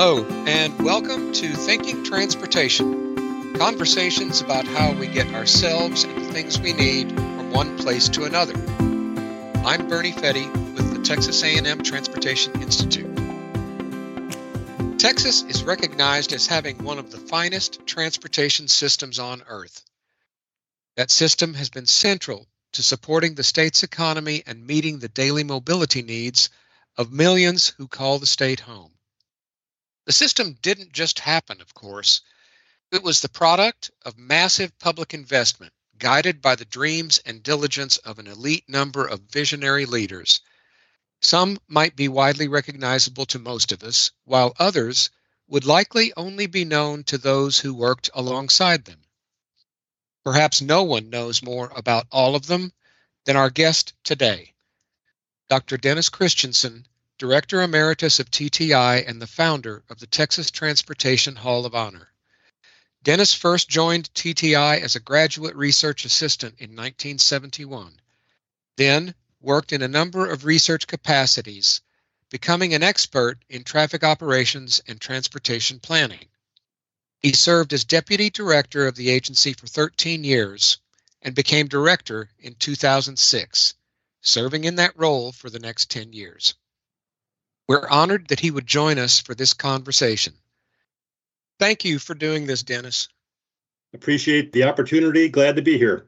Hello, and welcome to Thinking Transportation conversations about how we get ourselves and the things we need from one place to another. I'm Bernie Fette with the Texas A&M Transportation Institute. Texas is recognized as having one of the finest transportation systems on earth. That system has been central to supporting the state's economy and meeting the daily mobility needs of millions who call the state home. The system didn't just happen, of course. It was the product of massive public investment, guided by the dreams and diligence of an elite number of visionary leaders. Some might be widely recognizable to most of us, while others would likely only be known to those who worked alongside them. Perhaps no one knows more about all of them than our guest today, Dr. Dennis Christiansen Director Emeritus of TTI and the founder of the Texas Transportation Hall of Honor. Dennis first joined TTI as a graduate research assistant in 1971, then worked in a number of research capacities, becoming an expert in traffic operations and transportation planning. He served as deputy director of the agency for 13 years and became director in 2006, serving in that role for the next 10 years. We're honored that he would join us for this conversation. Thank you for doing this, Dennis. Appreciate the opportunity. Glad to be here.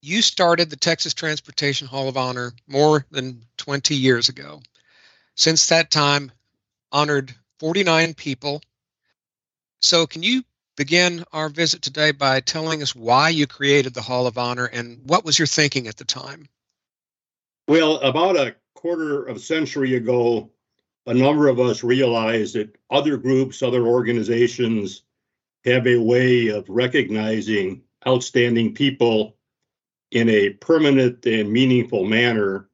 You started the Texas Transportation Hall of Honor more than 20 years ago. Since that time, honored 49 people. So, can you begin our visit today by telling us why you created the Hall of Honor and what was your thinking at the time? Well, about a quarter of a century ago, a number of us realized that other groups, other organizations have a way of recognizing outstanding people in a permanent and meaningful manner.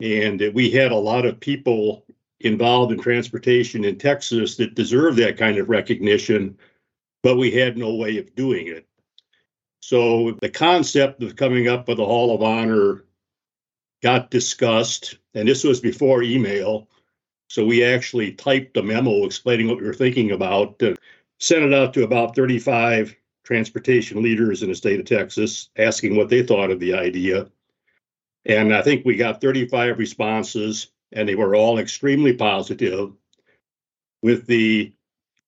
And that we had a lot of people involved in transportation in Texas that deserve that kind of recognition, but we had no way of doing it. So the concept of coming up with a Hall of Honor got discussed, and this was before email. So we actually typed a memo explaining what we were thinking about, uh, sent it out to about 35 transportation leaders in the state of Texas, asking what they thought of the idea. And I think we got 35 responses, and they were all extremely positive, with the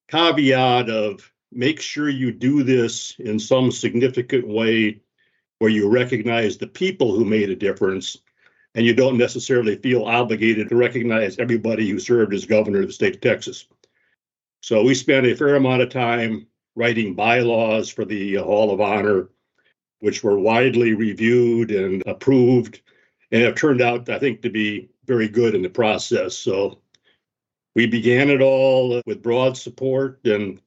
caveat of make sure you do this in some significant way where you recognize the people who made a difference and you don't necessarily feel obligated to recognize everybody who served as governor of the state of Texas. So we spent a fair amount of time writing bylaws for the uh, Hall of Honor, which were widely reviewed and approved, and have turned out, I think, to be very good in the process. So we began it all with broad support, and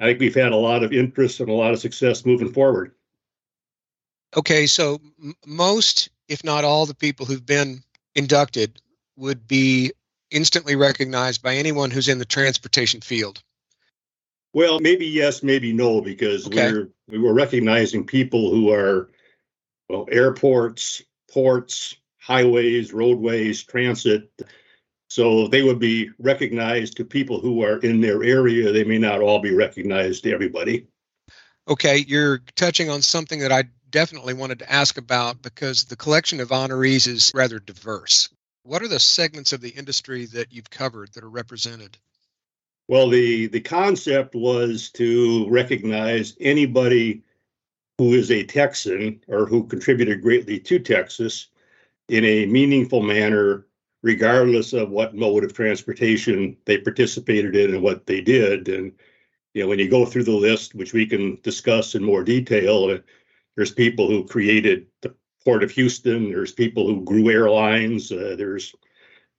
I think we've had a lot of interest and a lot of success moving forward. Okay, so m- most if not all the people who've been inducted would be instantly recognized by anyone who's in the transportation field? Well, maybe yes, maybe no, because okay. we're we were recognizing people who are well, airports, ports, highways, roadways, transit. So they would be recognized to people who are in their area. They may not all be recognized to everybody. Okay, you're touching on something that I definitely wanted to ask about because the collection of honorees is rather diverse. What are the segments of the industry that you've covered that are represented? Well, the, the concept was to recognize anybody who is a Texan or who contributed greatly to Texas in a meaningful manner, regardless of what mode of transportation they participated in and what they did. And you know, when you go through the list, which we can discuss in more detail, there's people who created the Port of Houston. There's people who grew airlines. Uh, there's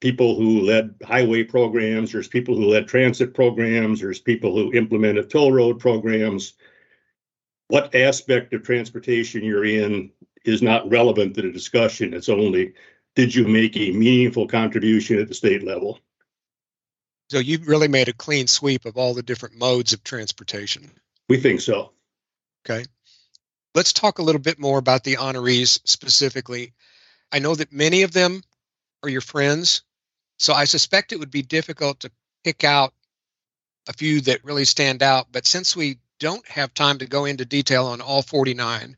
people who led highway programs. There's people who led transit programs. There's people who implemented toll road programs. What aspect of transportation you're in is not relevant to the discussion. It's only did you make a meaningful contribution at the state level? So you really made a clean sweep of all the different modes of transportation. We think so. Okay. Let's talk a little bit more about the honorees specifically. I know that many of them are your friends, so I suspect it would be difficult to pick out a few that really stand out. But since we don't have time to go into detail on all 49,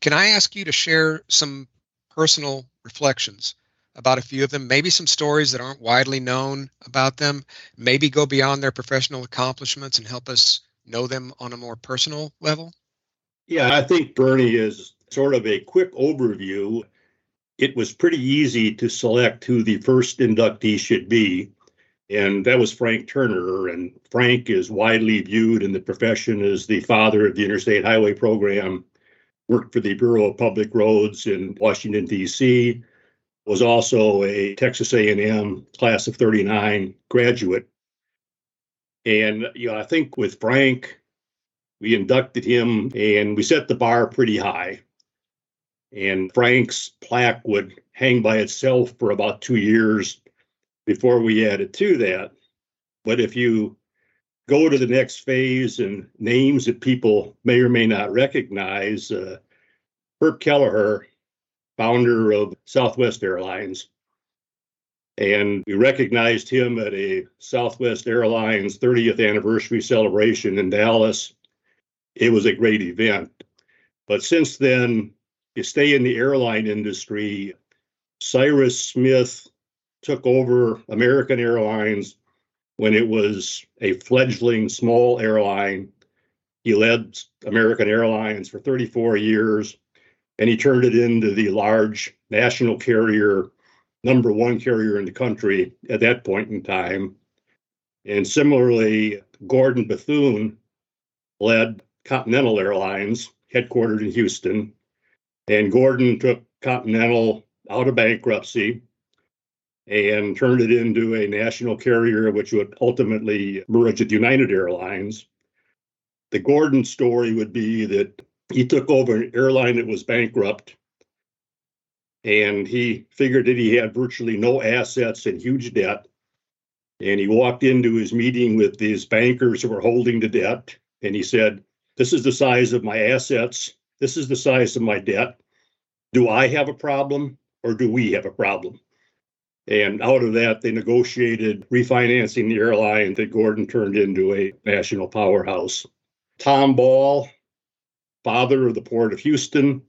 can I ask you to share some personal reflections about a few of them, maybe some stories that aren't widely known about them, maybe go beyond their professional accomplishments and help us know them on a more personal level? Yeah, I think Bernie is sort of a quick overview. It was pretty easy to select who the first inductee should be, and that was Frank Turner. And Frank is widely viewed in the profession as the father of the Interstate Highway Program, worked for the Bureau of Public Roads in Washington, D.C., was also a Texas A&M class of 39 graduate. And you know, I think with Frank, we inducted him and we set the bar pretty high. And Frank's plaque would hang by itself for about two years before we added to that. But if you go to the next phase and names that people may or may not recognize, uh, Herb Kelleher, founder of Southwest Airlines, and we recognized him at a Southwest Airlines 30th anniversary celebration in Dallas. It was a great event. But since then, you stay in the airline industry. Cyrus Smith took over American Airlines when it was a fledgling small airline. He led American Airlines for 34 years and he turned it into the large national carrier, number one carrier in the country at that point in time. And similarly, Gordon Bethune led Continental Airlines, headquartered in Houston. And Gordon took Continental out of bankruptcy and turned it into a national carrier, which would ultimately merge with United Airlines. The Gordon story would be that he took over an airline that was bankrupt and he figured that he had virtually no assets and huge debt. And he walked into his meeting with these bankers who were holding the debt and he said, This is the size of my assets. This is the size of my debt. Do I have a problem or do we have a problem? And out of that, they negotiated refinancing the airline that Gordon turned into a national powerhouse. Tom Ball, father of the Port of Houston,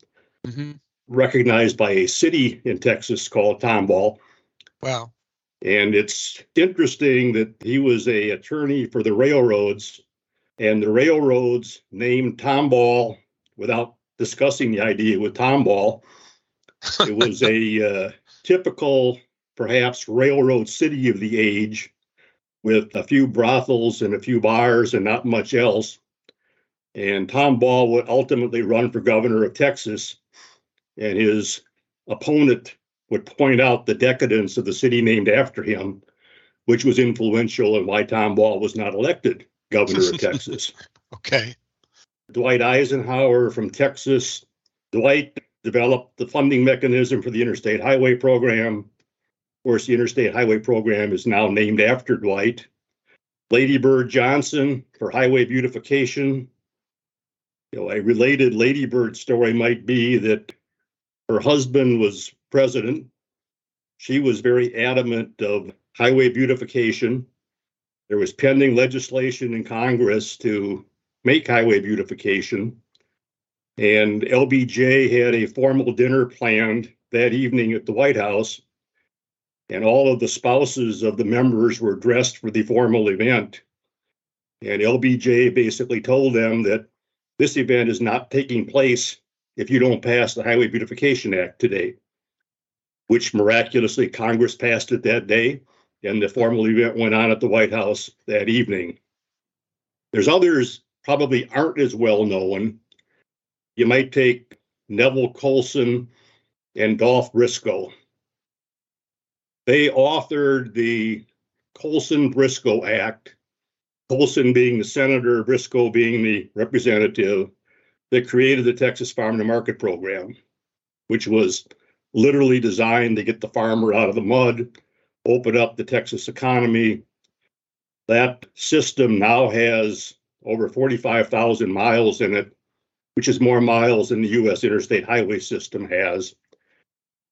mm-hmm. recognized by a city in Texas called Tomball. Wow. And it's interesting that he was a attorney for the railroads, and the railroads named Tomball without discussing the idea with Tomball. it was a uh, typical, perhaps, railroad city of the age with a few brothels and a few bars and not much else. And Tom Ball would ultimately run for governor of Texas, and his opponent would point out the decadence of the city named after him, which was influential in why Tom Ball was not elected governor of Texas. Okay. Dwight Eisenhower from Texas. Dwight developed the funding mechanism for the Interstate Highway Program. Of course, the Interstate Highway Program is now named after Dwight. Lady Bird Johnson for highway beautification. You know, a related Lady Bird story might be that her husband was president. She was very adamant of highway beautification. There was pending legislation in Congress to make highway beautification. And LBJ had a formal dinner planned that evening at the White House. And all of the spouses of the members were dressed for the formal event. And LBJ basically told them that this event is not taking place if you don't pass the Highway Beautification Act today, which miraculously Congress passed it that day, and the formal event went on at the White House that evening. There's others probably aren't as well known. You might take Neveille Colson and Dolph Briscoe. They authored the Colson Briscoe Act Colson being the senator, Briscoe being the representative, that created the Texas Farm to Market program, which was literally designed to get the farmer out of the mud, open up the Texas economy. That system now has over 45,000 miles in it, which is more miles than the U.S. interstate highway system has.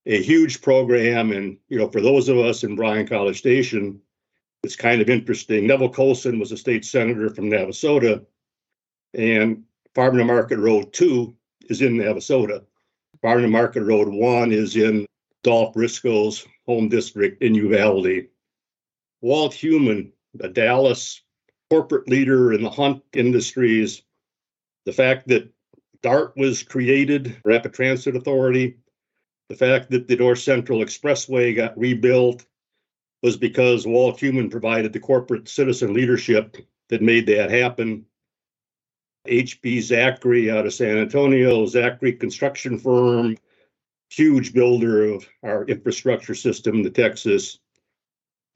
A huge program, and you know, for those of us in Bryan College Station, It's kind of interesting. Neveille Colson was a state senator from Navasota, and Farm to Market Road 2 is in Navasota. Farm to Market Road 1 is in Dolph Briscoe's home district in Uvalde. Walt Humann, a Dallas corporate leader in the hunt industries, the fact that DART was created, Rapid Transit Authority, the fact that the North Central Expressway got rebuilt was because Walt Humann provided the corporate citizen leadership that made that happen. HB Zachry out of San Antonio, Zachry construction firm, huge builder of our infrastructure system, in the Texas.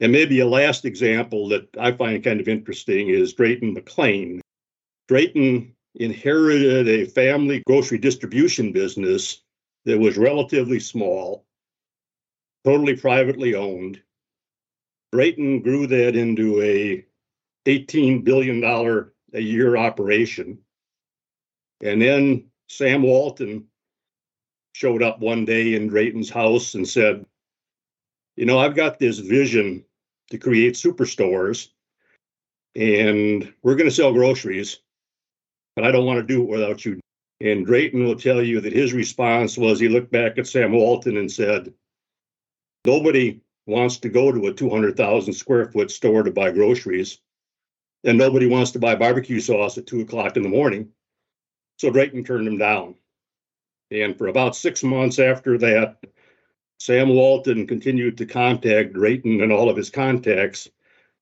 And maybe a last example that I find kind of interesting is Drayton McLane. Drayton inherited a family grocery distribution business that was relatively small, totally privately owned. Drayton grew that into a $18 billion a year operation. And then Sam Walton showed up one day in Drayton's house and said, You know, I've got this vision to create superstores and we're going to sell groceries, but I don't want to do it without you. And Drayton will tell you that his response was he looked back at Sam Walton and said, Nobody wants to go to a 200,000 square foot store to buy groceries, and nobody wants to buy barbecue sauce at two o'clock in the morning. So Drayton turned him down. And for about six months after that, Sam Walton continued to contact Drayton and all of his contacts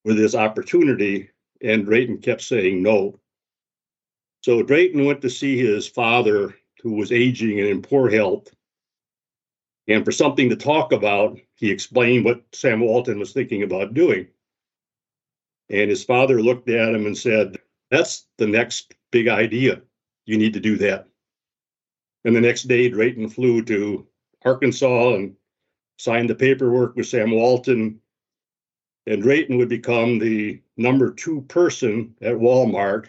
with this opportunity, and Drayton kept saying no. So Drayton went to see his father, who was aging and in poor health. And for something to talk about, he explained what Sam Walton was thinking about doing. And his father looked at him and said, That's the next big idea. You need to do that. And the next day, Drayton flew to Arkansas and signed the paperwork with Sam Walton. And Drayton would become the number two person at Walmart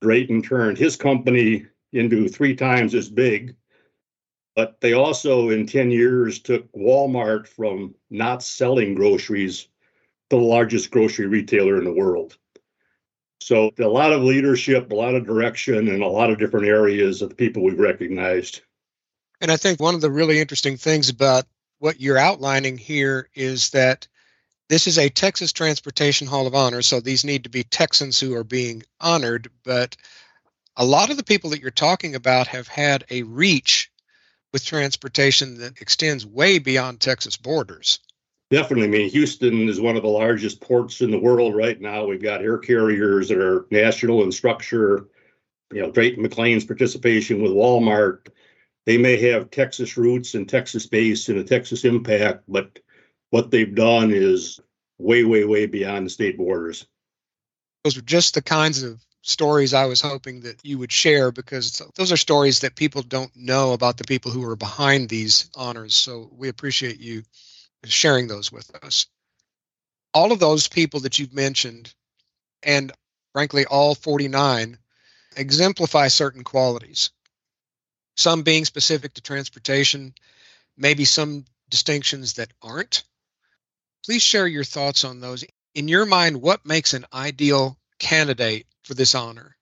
Drayton turned his company into three times as big. But they also, in 10 years, took Walmart from not selling groceries to the largest grocery retailer in the world. So, a lot of leadership, a lot of direction, and a lot of different areas of the people we've recognized. And I think one of the really interesting things about what you're outlining here is that this is a Texas Transportation Hall of Honor, so these need to be Texans who are being honored. But a lot of the people that you're talking about have had a reach with transportation that extends way beyond Texas borders. Definitely. I mean, Houston is one of the largest ports in the world right now. We've got air carriers that are national in structure. You know, Drayton McLane's participation with Walmart. They may have Texas roots and Texas base and a Texas impact, but what they've done is way, way, way beyond the state borders. Those are just the kinds of stories I was hoping that you would share because those are stories that people don't know about the people who are behind these honors. So we appreciate you sharing those with us. All of those people that you've mentioned, and frankly, all 49, exemplify certain qualities. Some being specific to transportation, maybe some distinctions that aren't. Please share your thoughts on those. In your mind, what makes an ideal candidate for this honor?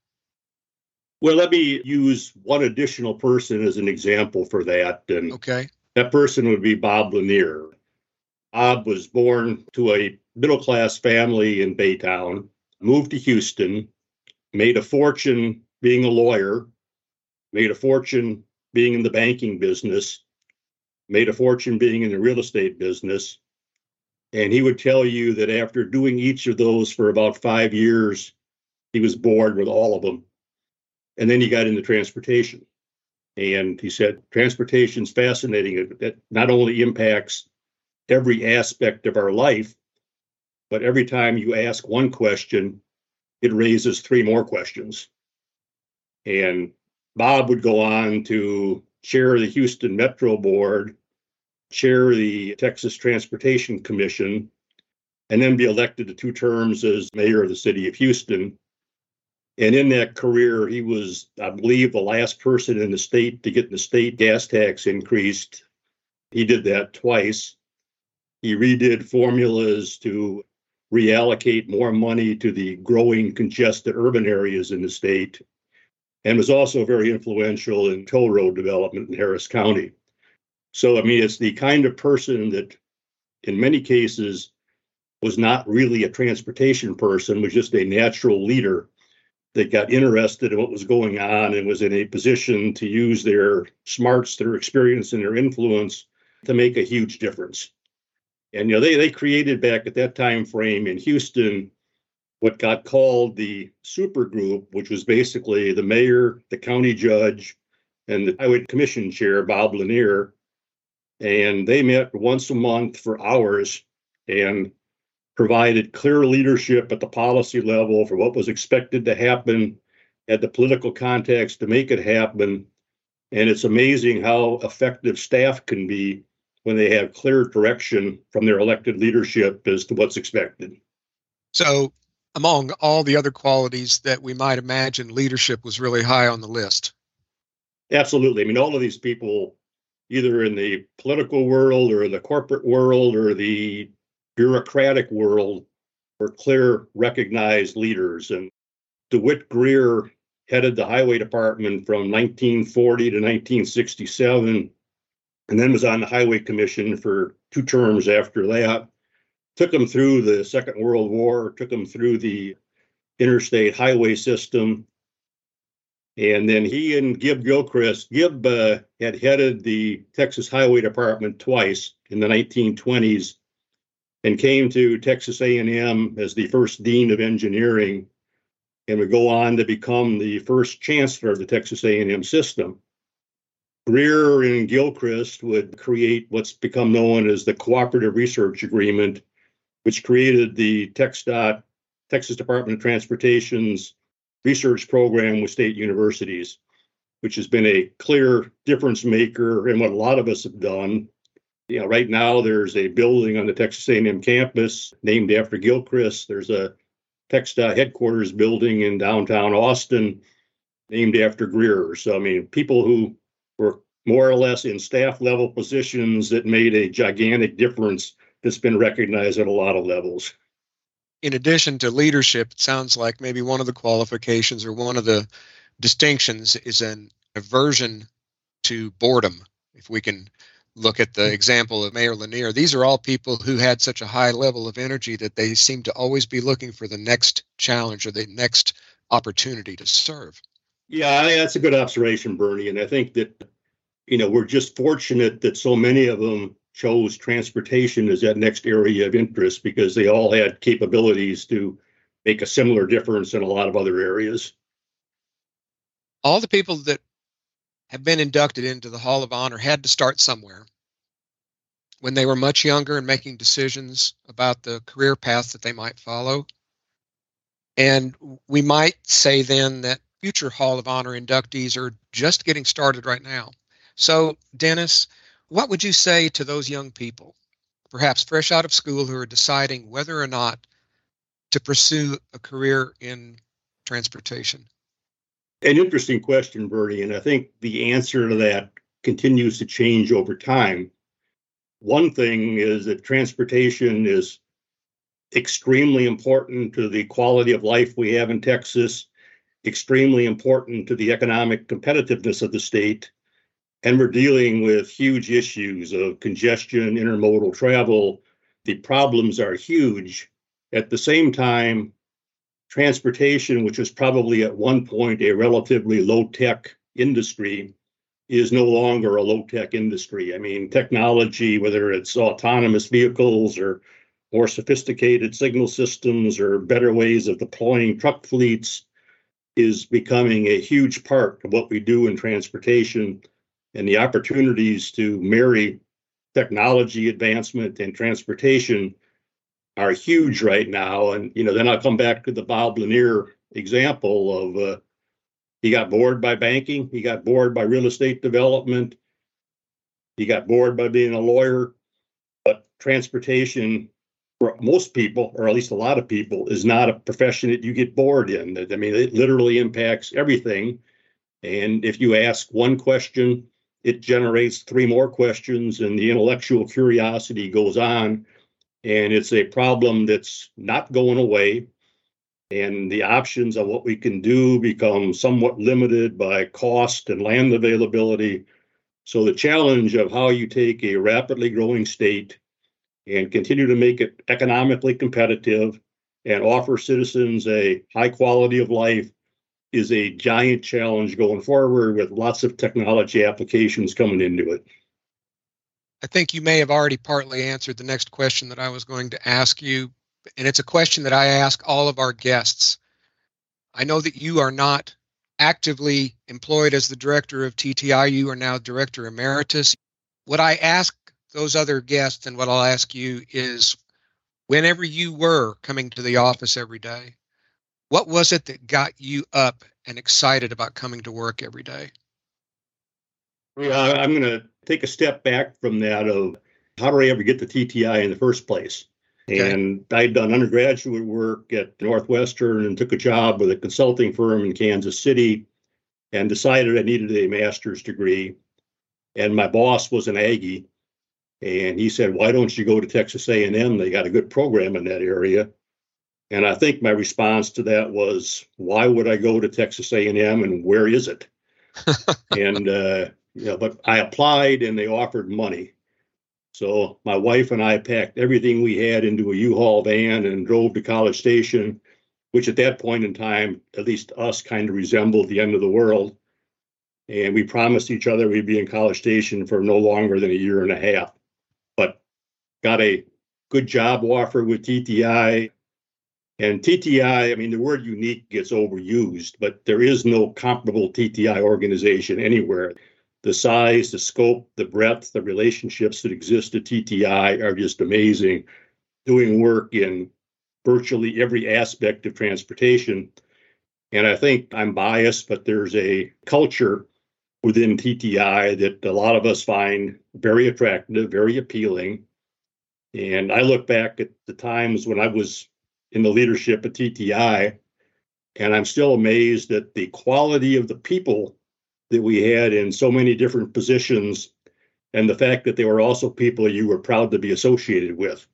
Well, let me use one additional person as an example for that. And okay. that person would be Bob Lanier. Bob was born to a middle class family in Baytown, moved to Houston, made a fortune being a lawyer, made a fortune being in the banking business, made a fortune being in the real estate business, and he would tell you that after doing each of those for about five years, he was bored with all of them. And then he got into transportation. And he said, transportation's fascinating. It, not only impacts every aspect of our life, but every time you ask one question, it raises three more questions. And Bob would go on to chair the Houston Metro Board chair the Texas Transportation Commission, and then be elected to two terms as mayor of the city of Houston. And in that career, he was, I believe, the last person in the state to get the state gas tax increased. He did that twice. He redid formulas to reallocate more money to the growing congested urban areas in the state and was also very influential in toll road development in Harris County. So, I mean, it's the kind of person that, in many cases, was not really a transportation person, was just a natural leader that got interested in what was going on and was in a position to use their smarts, their experience, and their influence to make a huge difference. And you know, they they created back at that time frame in Houston what got called the super group, which was basically the mayor, the county judge, and the highway commission chair, Bob Lanier. And they met once a month for hours and provided clear leadership at the policy level for what was expected to happen at the political context to make it happen. And it's amazing how effective staff can be when they have clear direction from their elected leadership as to what's expected. So, among all the other qualities that we might imagine, leadership was really high on the list. Absolutely. I mean, all of these people, either in the political world or the corporate world or the bureaucratic world were clear, recognized leaders. And DeWitt Greer headed the highway department from 1940 to 1967, and then was on the highway commission for two terms after that. Took them through the Second World War, took them through the interstate highway system. And then he and Gib Gilchrist, Gib uh, had headed the Texas Highway Department twice in the 1920s and came to Texas A&M as the first dean of engineering and would go on to become the first chancellor of the Texas A&M system. Greer and Gilchrist would create what's become known as the Cooperative Research Agreement, which created the TxDOT, Texas Department of Transportation's research program with state universities, which has been a clear difference maker in what a lot of us have done you know, right now there's a building on the Texas A&M campus named after Gilchrist. There's a TxDOT headquarters building in downtown Austin named after Greer. So, I mean, people who were more or less in staff level positions that made a gigantic difference that's been recognized at a lot of levels. In addition to leadership, it sounds like maybe one of the qualifications or one of the distinctions is an aversion to boredom. If we can look at the hmm. example of Mayor Lanier, these are all people who had such a high level of energy that they seem to always be looking for the next challenge or the next opportunity to serve. Yeah, that's a good observation, Bernie. And I think that, you know, we're just fortunate that so many of them chose transportation as that next area of interest because they all had capabilities to make a similar difference in a lot of other areas. All the people that have been inducted into the Hall of Honor had to start somewhere. When they were much younger and making decisions about the career path that they might follow. And we might say then that future Hall of Honor inductees are just getting started right now. So, Dennis, what would you say to those young people, perhaps fresh out of school, who are deciding whether or not to pursue a career in transportation? an interesting question, Bernie, and I think the answer to that continues to change over time. One thing is that transportation is extremely important to the quality of life we have in Texas, extremely important to the economic competitiveness of the state. And we're dealing with huge issues of congestion, intermodal travel. The problems are huge. At the same time, transportation, which was probably at one point a relatively low tech industry, is no longer a low tech industry. I mean, technology, whether it's autonomous vehicles or more sophisticated signal systems or better ways of deploying truck fleets, is becoming a huge part of what we do in transportation. And the opportunities to marry technology advancement and transportation are huge right now. And you know, then I'll come back to the Bob Lanier example of uh, he got bored by banking, he got bored by real estate development, he got bored by being a lawyer. But transportation, for most people, or at least a lot of people, is not a profession that you get bored in. I mean, it literally impacts everything. And if you ask one question, it generates three more questions, and the intellectual curiosity goes on And it's a problem that's not going away. And the options of what we can do become somewhat limited by cost and land availability. So the challenge of how you take a rapidly growing state and continue to make it economically competitive and offer citizens a high quality of life is a giant challenge going forward with lots of technology applications coming into it. I think you may have already partly answered the next question that I was going to ask you, and it's a question that I ask all of our guests. I know that you are not actively employed as the director of TTI, you are now director emeritus. What I ask those other guests and what I'll ask you is whenever you were coming to the office every day, what was it that got you up and excited about coming to work every day? Yeah, I'm going to take a step back from that of how did I ever get to TTI in the first place? Okay. And I'd done undergraduate work at Northwestern and took a job with a consulting firm in Kansas City and decided I needed a master's degree. And my boss was an Aggie. And he said, why don't you go to Texas A&M? They got a good program in that area. And I think my response to that was, why would I go to Texas A&M and where is it? and uh, yeah, but I applied and they offered money. So my wife and I packed everything we had into a U-Haul van and drove to College Station, which at that point in time, at least us, kind of resembled the end of the world. And we promised each other we'd be in College Station for no longer than a year and a half. Got a good job offer with TTI. And TTI, I mean, the word unique gets overused, but there is no comparable TTI organization anywhere the size, the scope, the breadth, the relationships that exist at TTI are just amazing. Doing work in virtually every aspect of transportation. And I think I'm biased, but there's a culture within TTI that a lot of us find very attractive, very appealing. And I look back at the times when I was in the leadership at TTI, and I'm still amazed at the quality of the people that we had in so many different positions and the fact that they were also people you were proud to be associated with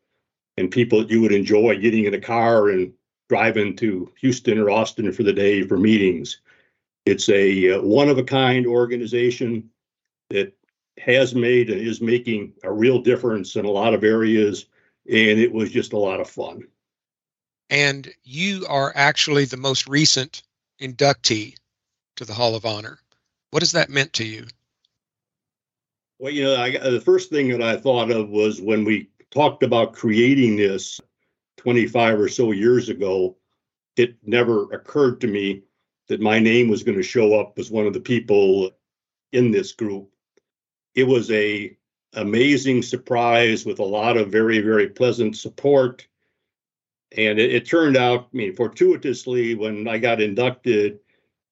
and people that you would enjoy getting in a car and driving to Houston or Austin for the day for meetings. It's a uh, one of a kind organization that has made and is making a real difference in a lot of areas. And it was just a lot of fun. And you are actually the most recent inductee to the Hall of Honor. What has that meant to you? Well, you know, I, the first thing that I thought of was when we talked about creating this 25 or so years ago, it never occurred to me that my name was going to show up as one of the people in this group. It was a amazing surprise with a lot of very, very pleasant support. And it, it turned out, I mean, fortuitously, when I got inducted,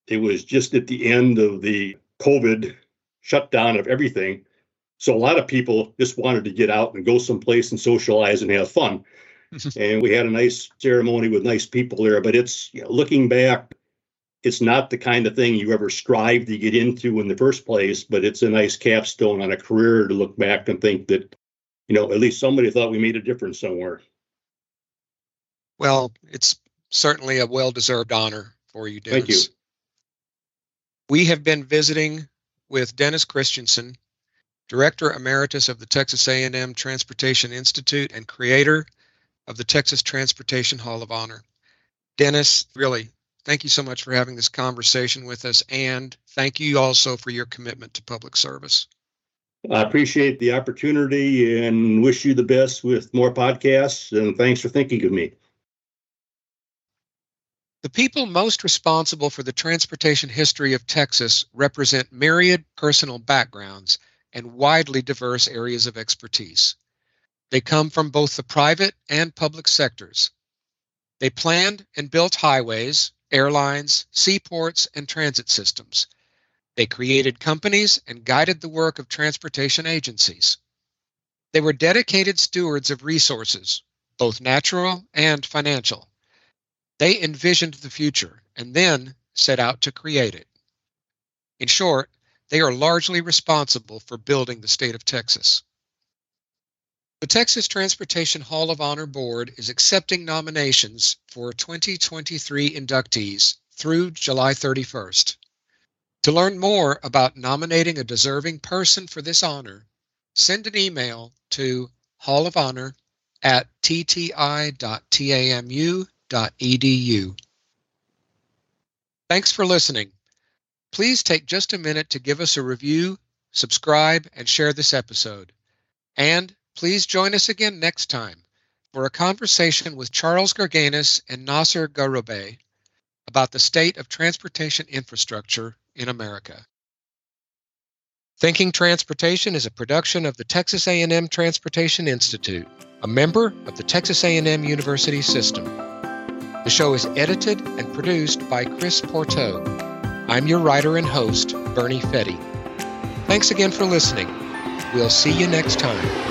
it was just at the end of the COVID shutdown of everything. So a lot of people just wanted to get out and go someplace and socialize and have fun. and we had a nice ceremony with nice people there. But it's you know, looking back, it's not the kind of thing you ever strive to get into in the first place, but it's a nice capstone on a career to look back and think that, you know, at least somebody thought we made a difference somewhere. Well, it's certainly a well deserved honor for you, Dennis. Thank you. We have been visiting with Dennis Christiansen, Director Emeritus of the Texas A&M Transportation Institute and creator of the Texas Transportation Hall of Honor. Dennis, really, thank you so much for having this conversation with us, and thank you also for your commitment to public service. I appreciate the opportunity and wish you the best with more podcasts, and thanks for thinking of me. The people most responsible for the transportation history of Texas represent myriad personal backgrounds and widely diverse areas of expertise. They come from both the private and public sectors. They planned and built highways, airlines, seaports, and transit systems. They created companies and guided the work of transportation agencies. They were dedicated stewards of resources, both natural and financial. They envisioned the future and then set out to create it. In short, they are largely responsible for building the state of Texas. The Texas Transportation Hall of Honor Board is accepting nominations for 2023 inductees through July 31st. To learn more about nominating a deserving person for this honor, send an email to Hall of Honor at tti.tamu.edu. Thanks for listening. Please take just a minute to give us a review, subscribe, and share this episode. And Please join us again next time for a conversation with Charles Gurganus and Nasir Gharaibeh about the state of transportation infrastructure in America. Thinking Transportation is a production of the Texas A&M Transportation Institute, a member of the Texas A&M University System. The show is edited and produced by Chris Pourteau. I'm your writer and host, Bernie Fette. Thanks again for listening. We'll see you next time.